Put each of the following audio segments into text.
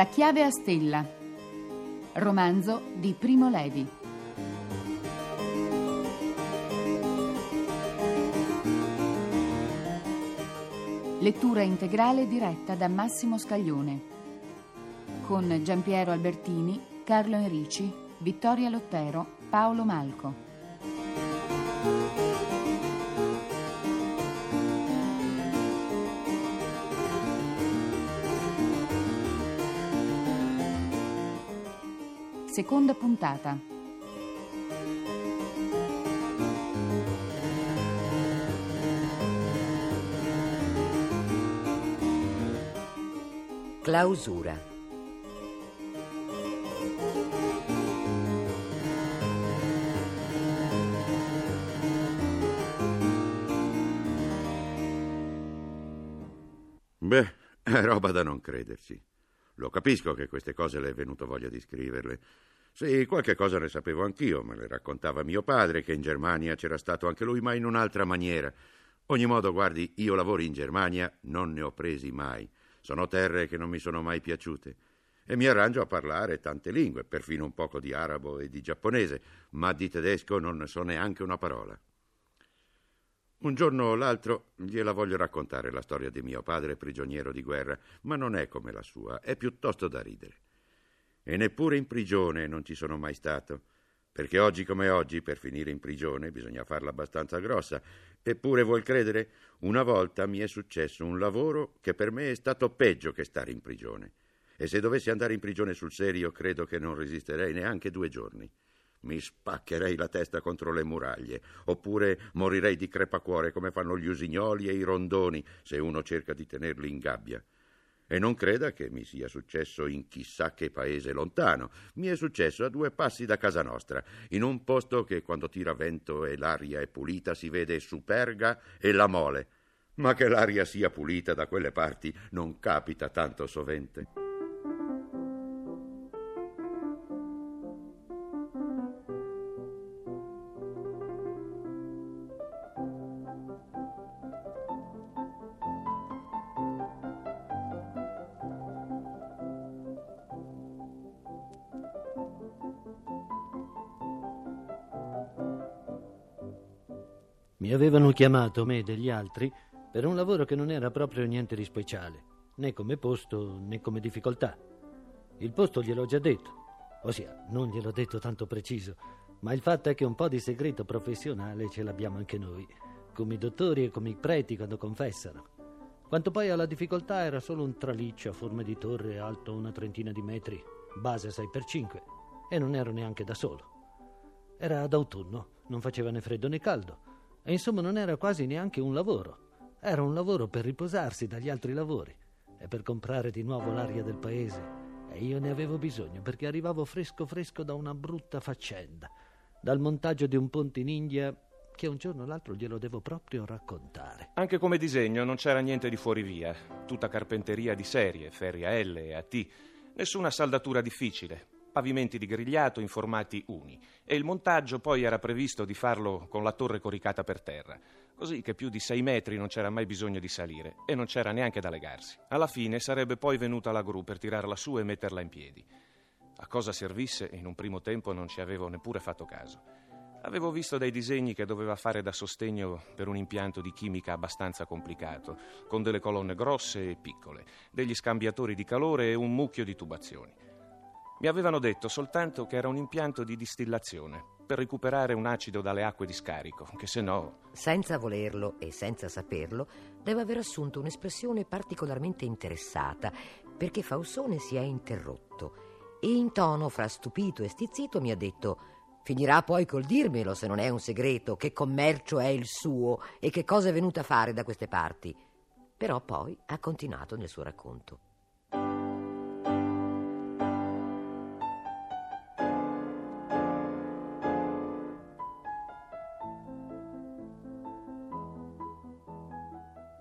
La chiave a stella. Romanzo di Primo Levi. Lettura integrale diretta da Massimo Scaglione. Con Giampiero Albertini, Carlo Enrici, Vittoria Lottero, Paolo Malco. Seconda puntata. Clausura. Beh, è roba da non crederci. Lo capisco che queste cose le è venuto voglia di scriverle. Sì, qualche cosa ne sapevo anch'io, me le raccontava mio padre, che in Germania c'era stato anche lui, ma in un'altra maniera. Ogni modo, guardi, io lavori in Germania, non ne ho presi mai. Sono terre che non mi sono mai piaciute. E mi arrangio a parlare tante lingue, perfino un poco di arabo e di giapponese, ma di tedesco non ne so neanche una parola. Un giorno o l'altro gliela voglio raccontare la storia di mio padre prigioniero di guerra, ma non è come la sua, è piuttosto da ridere. E neppure in prigione non ci sono mai stato, perché oggi come oggi per finire in prigione bisogna farla abbastanza grossa. Eppure vuol credere, una volta mi è successo un lavoro che per me è stato peggio che stare in prigione. E se dovessi andare in prigione sul serio, credo che non resisterei neanche due giorni. Mi spaccherei la testa contro le muraglie, oppure morirei di crepacuore come fanno gli usignoli e i rondoni se uno cerca di tenerli in gabbia. E non creda che mi sia successo in chissà che paese lontano. Mi è successo a due passi da casa nostra, in un posto che quando tira vento e l'aria è pulita si vede superga e la mole. Ma che l'aria sia pulita da quelle parti non capita tanto sovente. Mi avevano chiamato, me e degli altri, per un lavoro che non era proprio niente di speciale, né come posto né come difficoltà. Il posto gliel'ho già detto, ossia, non gliel'ho detto tanto preciso, ma il fatto è che un po' di segreto professionale ce l'abbiamo anche noi, come i dottori e come i preti quando confessano. Quanto poi alla difficoltà era solo un traliccio a forma di torre alto una trentina di metri, base 6x5, e non ero neanche da solo. Era d'autunno, non faceva né freddo né caldo e insomma non era quasi neanche un lavoro. Era un lavoro per riposarsi dagli altri lavori e per comprare di nuovo l'aria del paese. E io ne avevo bisogno perché arrivavo fresco fresco da una brutta faccenda, dal montaggio di un ponte in India che un giorno o l'altro glielo devo proprio raccontare. Anche come disegno non c'era niente di fuorivia, tutta carpenteria di serie, ferri a L e a T, nessuna saldatura difficile, pavimenti di grigliato in formati uni e il montaggio poi era previsto di farlo con la torre coricata per terra, così che più di sei metri non c'era mai bisogno di salire e non c'era neanche da legarsi. Alla fine sarebbe poi venuta la gru per tirarla su e metterla in piedi. A cosa servisse in un primo tempo non ci avevo neppure fatto caso. Avevo visto dei disegni che doveva fare da sostegno per un impianto di chimica abbastanza complicato, con delle colonne grosse e piccole, degli scambiatori di calore e un mucchio di tubazioni. Mi avevano detto soltanto che era un impianto di distillazione per recuperare un acido dalle acque di scarico, che se no. Senza volerlo e senza saperlo, deve aver assunto un'espressione particolarmente interessata, perché Faussone si è interrotto e in tono fra stupito e stizzito mi ha detto Finirà poi col dirmelo se non è un segreto, che commercio è il suo e che cosa è venuto a fare da queste parti. Però poi ha continuato nel suo racconto.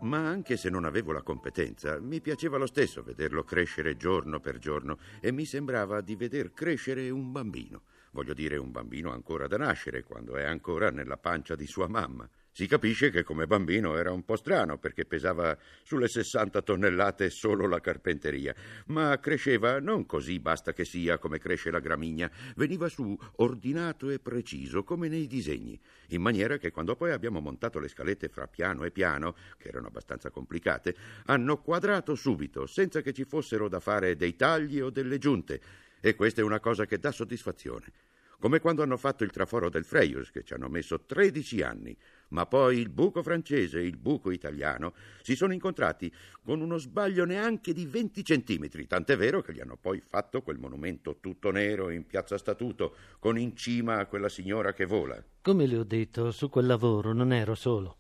Ma anche se non avevo la competenza, mi piaceva lo stesso vederlo crescere giorno per giorno e mi sembrava di veder crescere un bambino. Voglio dire un bambino ancora da nascere, quando è ancora nella pancia di sua mamma. Si capisce che come bambino era un po' strano perché pesava sulle 60 tonnellate solo la carpenteria, ma cresceva non così basta che sia come cresce la gramigna, veniva su ordinato e preciso come nei disegni, in maniera che quando poi abbiamo montato le scalette fra piano e piano, che erano abbastanza complicate, hanno quadrato subito, senza che ci fossero da fare dei tagli o delle giunte, e questa è una cosa che dà soddisfazione. Come quando hanno fatto il traforo del Freius, che ci hanno messo 13 anni, ma poi il buco francese e il buco italiano si sono incontrati con uno sbaglio neanche di 20 centimetri, tant'è vero che gli hanno poi fatto quel monumento tutto nero in piazza Statuto, con in cima quella signora che vola. Come le ho detto, su quel lavoro non ero solo.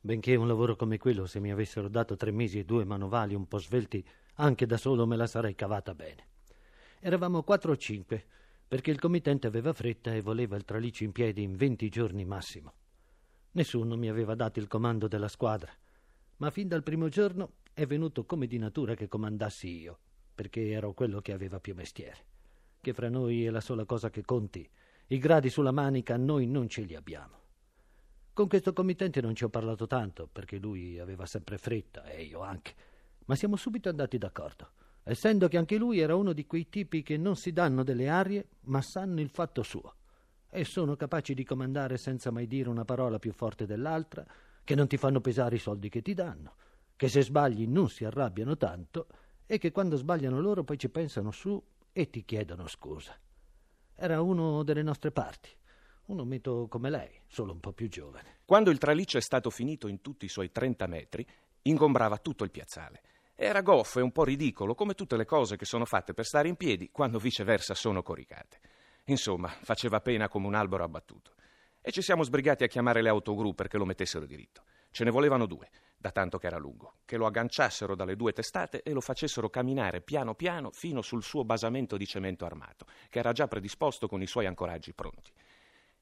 Benché un lavoro come quello, se mi avessero dato tre mesi e due manovali un po' svelti, anche da solo me la sarei cavata bene. Eravamo quattro o cinque perché il committente aveva fretta e voleva il traliccio in piedi in venti giorni massimo. Nessuno mi aveva dato il comando della squadra, ma fin dal primo giorno è venuto come di natura che comandassi io, perché ero quello che aveva più mestiere. Che fra noi è la sola cosa che conti. I gradi sulla manica noi non ce li abbiamo. Con questo committente non ci ho parlato tanto, perché lui aveva sempre fretta e io anche, ma siamo subito andati d'accordo essendo che anche lui era uno di quei tipi che non si danno delle arie, ma sanno il fatto suo, e sono capaci di comandare senza mai dire una parola più forte dell'altra, che non ti fanno pesare i soldi che ti danno, che se sbagli non si arrabbiano tanto e che quando sbagliano loro poi ci pensano su e ti chiedono scusa. Era uno delle nostre parti, un ometto come lei, solo un po' più giovane. Quando il traliccio è stato finito in tutti i suoi 30 metri, ingombrava tutto il piazzale. Era goffo e un po' ridicolo, come tutte le cose che sono fatte per stare in piedi quando viceversa sono coricate. Insomma, faceva pena come un albero abbattuto. E ci siamo sbrigati a chiamare le autogru perché lo mettessero diritto. Ce ne volevano due, da tanto che era lungo, che lo agganciassero dalle due testate e lo facessero camminare piano piano fino sul suo basamento di cemento armato, che era già predisposto con i suoi ancoraggi pronti.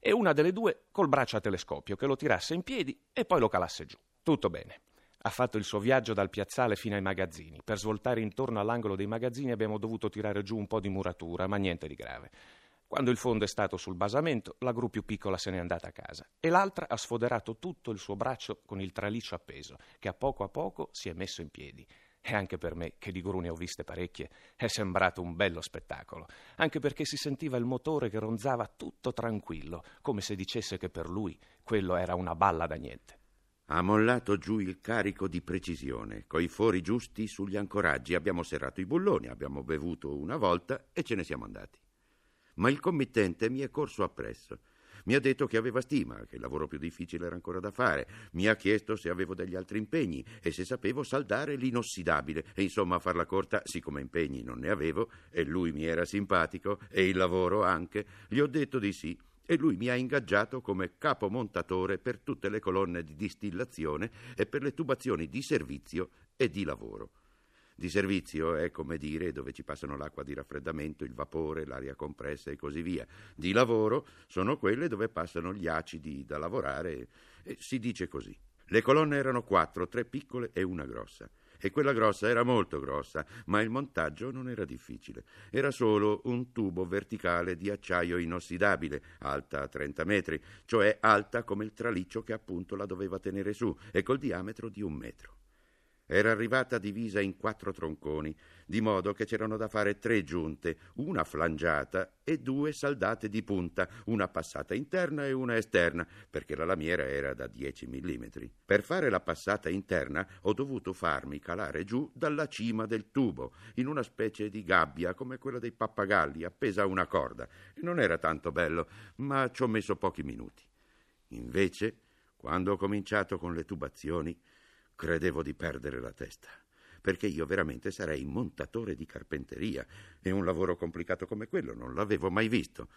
E una delle due col braccio a telescopio che lo tirasse in piedi e poi lo calasse giù. Tutto bene. Ha fatto il suo viaggio dal piazzale fino ai magazzini. Per svoltare intorno all'angolo dei magazzini abbiamo dovuto tirare giù un po' di muratura, ma niente di grave. Quando il fondo è stato sul basamento, la gru più piccola se n'è andata a casa e l'altra ha sfoderato tutto il suo braccio con il traliccio appeso, che a poco a poco si è messo in piedi. E anche per me, che di gru ne ho viste parecchie, è sembrato un bello spettacolo, anche perché si sentiva il motore che ronzava tutto tranquillo, come se dicesse che per lui quello era una balla da niente. Ha mollato giù il carico di precisione, coi fori giusti sugli ancoraggi. Abbiamo serrato i bulloni, abbiamo bevuto una volta e ce ne siamo andati. Ma il committente mi è corso appresso. Mi ha detto che aveva stima, che il lavoro più difficile era ancora da fare. Mi ha chiesto se avevo degli altri impegni e se sapevo saldare l'inossidabile. E insomma, a farla corta, siccome impegni non ne avevo, e lui mi era simpatico, e il lavoro anche, gli ho detto di sì e lui mi ha ingaggiato come capomontatore per tutte le colonne di distillazione e per le tubazioni di servizio e di lavoro. Di servizio è come dire dove ci passano l'acqua di raffreddamento, il vapore, l'aria compressa e così via. Di lavoro sono quelle dove passano gli acidi da lavorare e si dice così. Le colonne erano quattro, tre piccole e una grossa e quella grossa era molto grossa, ma il montaggio non era difficile. Era solo un tubo verticale di acciaio inossidabile, alta 30 metri, cioè alta come il traliccio che appunto la doveva tenere su, e col diametro di un metro. Era arrivata divisa in quattro tronconi, di modo che c'erano da fare tre giunte, una flangiata e due saldate di punta, una passata interna e una esterna, perché la lamiera era da 10 mm. Per fare la passata interna ho dovuto farmi calare giù dalla cima del tubo, in una specie di gabbia come quella dei pappagalli, appesa a una corda. Non era tanto bello, ma ci ho messo pochi minuti. Invece, quando ho cominciato con le tubazioni, Credevo di perdere la testa, perché io veramente sarei montatore di carpenteria e un lavoro complicato come quello non l'avevo mai visto.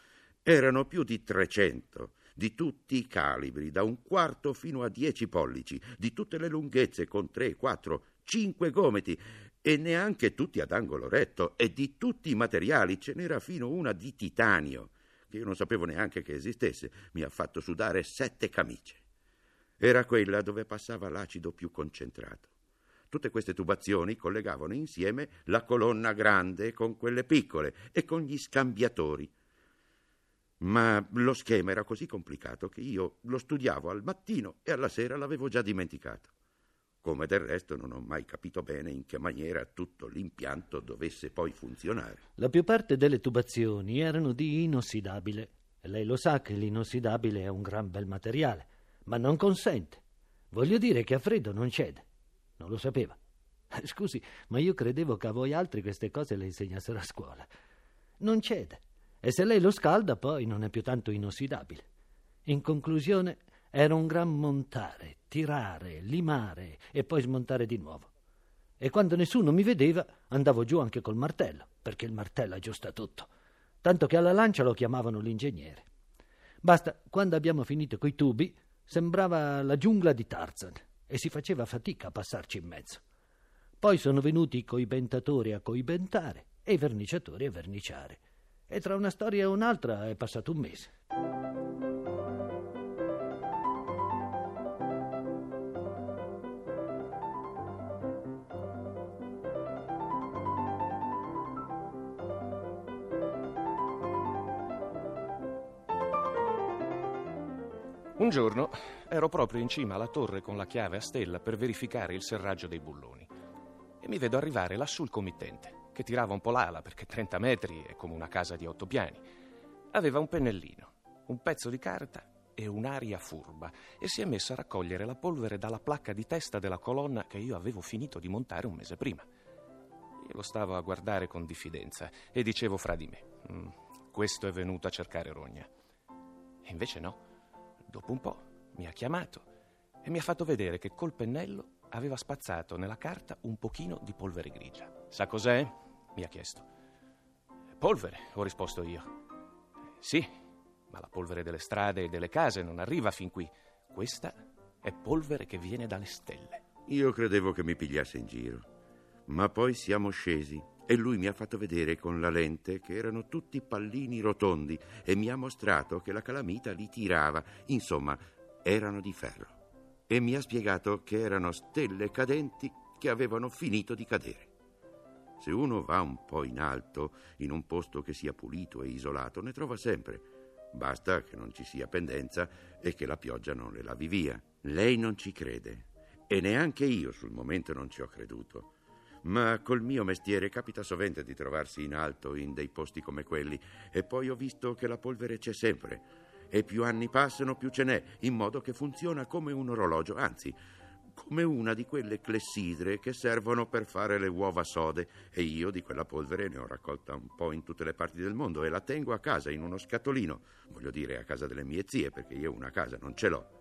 Erano più di trecento, di tutti i calibri, da un quarto fino a dieci pollici, di tutte le lunghezze con tre, quattro, cinque gomiti e neanche tutti ad angolo retto e di tutti i materiali ce n'era fino una di titanio che io non sapevo neanche che esistesse. Mi ha fatto sudare sette camicie. Era quella dove passava l'acido più concentrato. Tutte queste tubazioni collegavano insieme la colonna grande con quelle piccole e con gli scambiatori. Ma lo schema era così complicato che io lo studiavo al mattino e alla sera l'avevo già dimenticato. Come del resto non ho mai capito bene in che maniera tutto l'impianto dovesse poi funzionare. La più parte delle tubazioni erano di inossidabile. Lei lo sa che l'inossidabile è un gran bel materiale, ma non consente. Voglio dire che a freddo non cede. Non lo sapeva. Scusi, ma io credevo che a voi altri queste cose le insegnassero a scuola. Non cede. E se lei lo scalda, poi non è più tanto inossidabile. In conclusione, era un gran montare, tirare, limare e poi smontare di nuovo. E quando nessuno mi vedeva, andavo giù anche col martello, perché il martello aggiusta tutto. Tanto che alla lancia lo chiamavano l'ingegnere. Basta, quando abbiamo finito coi tubi, sembrava la giungla di Tarzan e si faceva fatica a passarci in mezzo. Poi sono venuti i coibentatori a coibentare e i verniciatori a verniciare. E tra una storia e un'altra è passato un mese. Un giorno ero proprio in cima alla torre con la chiave a stella per verificare il serraggio dei bulloni e mi vedo arrivare lassù il committente, che tirava un po' l'ala perché 30 metri è come una casa di otto piani. Aveva un pennellino, un pezzo di carta e un'aria furba e si è messo a raccogliere la polvere dalla placca di testa della colonna che io avevo finito di montare un mese prima. Io lo stavo a guardare con diffidenza e dicevo fra di me, mm, questo è venuto a cercare rogna. E invece no. Dopo un po' mi ha chiamato e mi ha fatto vedere che col pennello aveva spazzato nella carta un pochino di polvere grigia. Sa cos'è? mi ha chiesto. Polvere, ho risposto io. Sì, ma la polvere delle strade e delle case non arriva fin qui. Questa è polvere che viene dalle stelle. Io credevo che mi pigliasse in giro, ma poi siamo scesi e lui mi ha fatto vedere con la lente che erano tutti pallini rotondi e mi ha mostrato che la calamita li tirava, insomma, erano di ferro. E mi ha spiegato che erano stelle cadenti che avevano finito di cadere. Se uno va un po' in alto, in un posto che sia pulito e isolato, ne trova sempre. Basta che non ci sia pendenza e che la pioggia non le lavi via. Lei non ci crede. E neanche io sul momento non ci ho creduto ma col mio mestiere capita sovente di trovarsi in alto in dei posti come quelli e poi ho visto che la polvere c'è sempre e più anni passano più ce n'è, in modo che funziona come un orologio, anzi come una di quelle clessidre che servono per fare le uova sode e io di quella polvere ne ho raccolta un po' in tutte le parti del mondo e la tengo a casa in uno scatolino, voglio dire a casa delle mie zie perché io una casa non ce l'ho.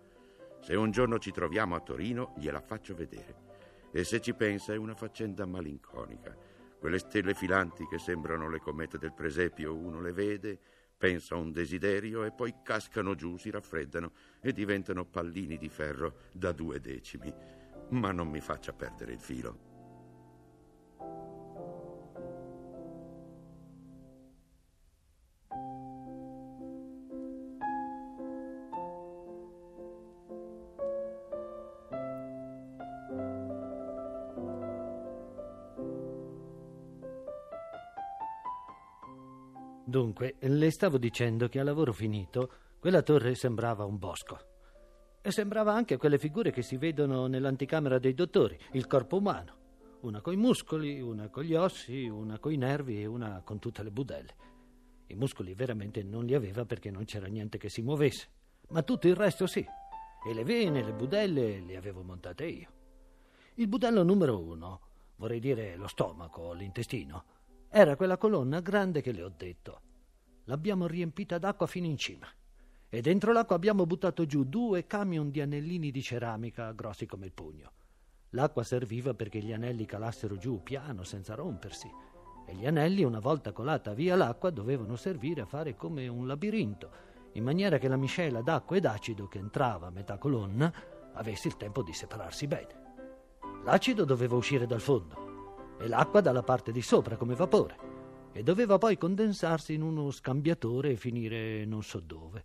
Se un giorno ci troviamo a Torino gliela faccio vedere. E se ci pensa è una faccenda malinconica. Quelle stelle filanti che sembrano le comete del presepio, uno le vede, pensa a un desiderio e poi cascano giù, si raffreddano e diventano pallini di ferro da due decimi. Ma non mi faccia perdere il filo. Dunque, le stavo dicendo che a lavoro finito quella torre sembrava un bosco. E sembrava anche quelle figure che si vedono nell'anticamera dei dottori, il corpo umano. Una coi muscoli, una con gli ossi, una coi nervi e una con tutte le budelle. I muscoli veramente non li aveva perché non c'era niente che si muovesse, ma tutto il resto sì. E le vene, le budelle le avevo montate io. Il budello numero uno, vorrei dire lo stomaco, l'intestino, era quella colonna grande che le ho detto. L'abbiamo riempita d'acqua fino in cima. E dentro l'acqua abbiamo buttato giù due camion di anellini di ceramica grossi come il pugno. L'acqua serviva perché gli anelli calassero giù piano, senza rompersi. E gli anelli, una volta colata via l'acqua, dovevano servire a fare come un labirinto, in maniera che la miscela d'acqua ed acido che entrava a metà colonna avesse il tempo di separarsi bene. L'acido doveva uscire dal fondo e l'acqua dalla parte di sopra come vapore e doveva poi condensarsi in uno scambiatore e finire non so dove.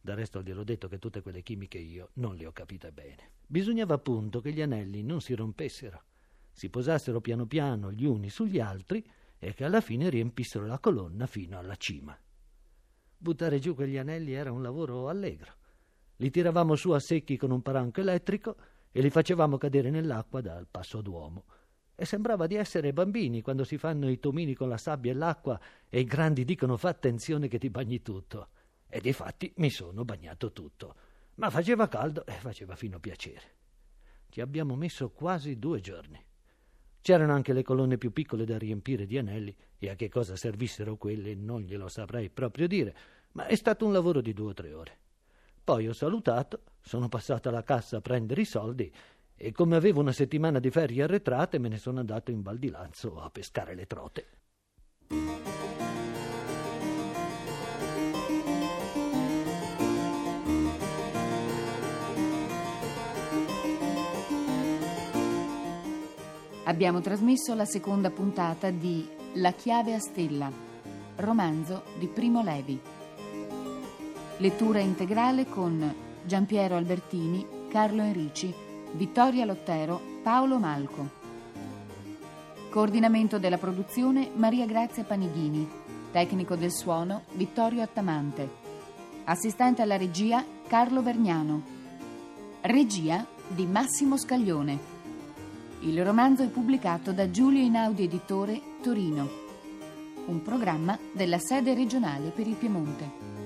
Del resto gliel'ho detto che tutte quelle chimiche io non le ho capite bene. Bisognava appunto che gli anelli non si rompessero, si posassero piano piano gli uni sugli altri e che alla fine riempissero la colonna fino alla cima. Buttare giù quegli anelli era un lavoro allegro. Li tiravamo su a secchi con un paranco elettrico e li facevamo cadere nell'acqua dal passo d'uomo. E sembrava di essere bambini quando si fanno i tomini con la sabbia e l'acqua e i grandi dicono fa attenzione che ti bagni tutto. E difatti mi sono bagnato tutto. Ma faceva caldo e faceva fino piacere. Ci abbiamo messo quasi due giorni. C'erano anche le colonne più piccole da riempire di anelli e a che cosa servissero quelle non glielo saprei proprio dire, ma è stato un lavoro di due o tre ore. Poi ho salutato, sono passato alla cassa a prendere i soldi e come avevo una settimana di ferie arretrate me ne sono andato in Val di Lanzo a pescare le trote. Abbiamo trasmesso la seconda puntata di La chiave a stella, romanzo di Primo Levi. Lettura integrale con Giampiero Albertini, Carlo Enrici, Vittoria Lottero, Paolo Malco. Coordinamento della produzione Maria Grazia Panighini. Tecnico del suono Vittorio Attamante. Assistente alla regia Carlo Vergnano. Regia di Massimo Scaglione. Il romanzo è pubblicato da Giulio Inaudi Editore, Torino. Un programma della sede regionale per il Piemonte.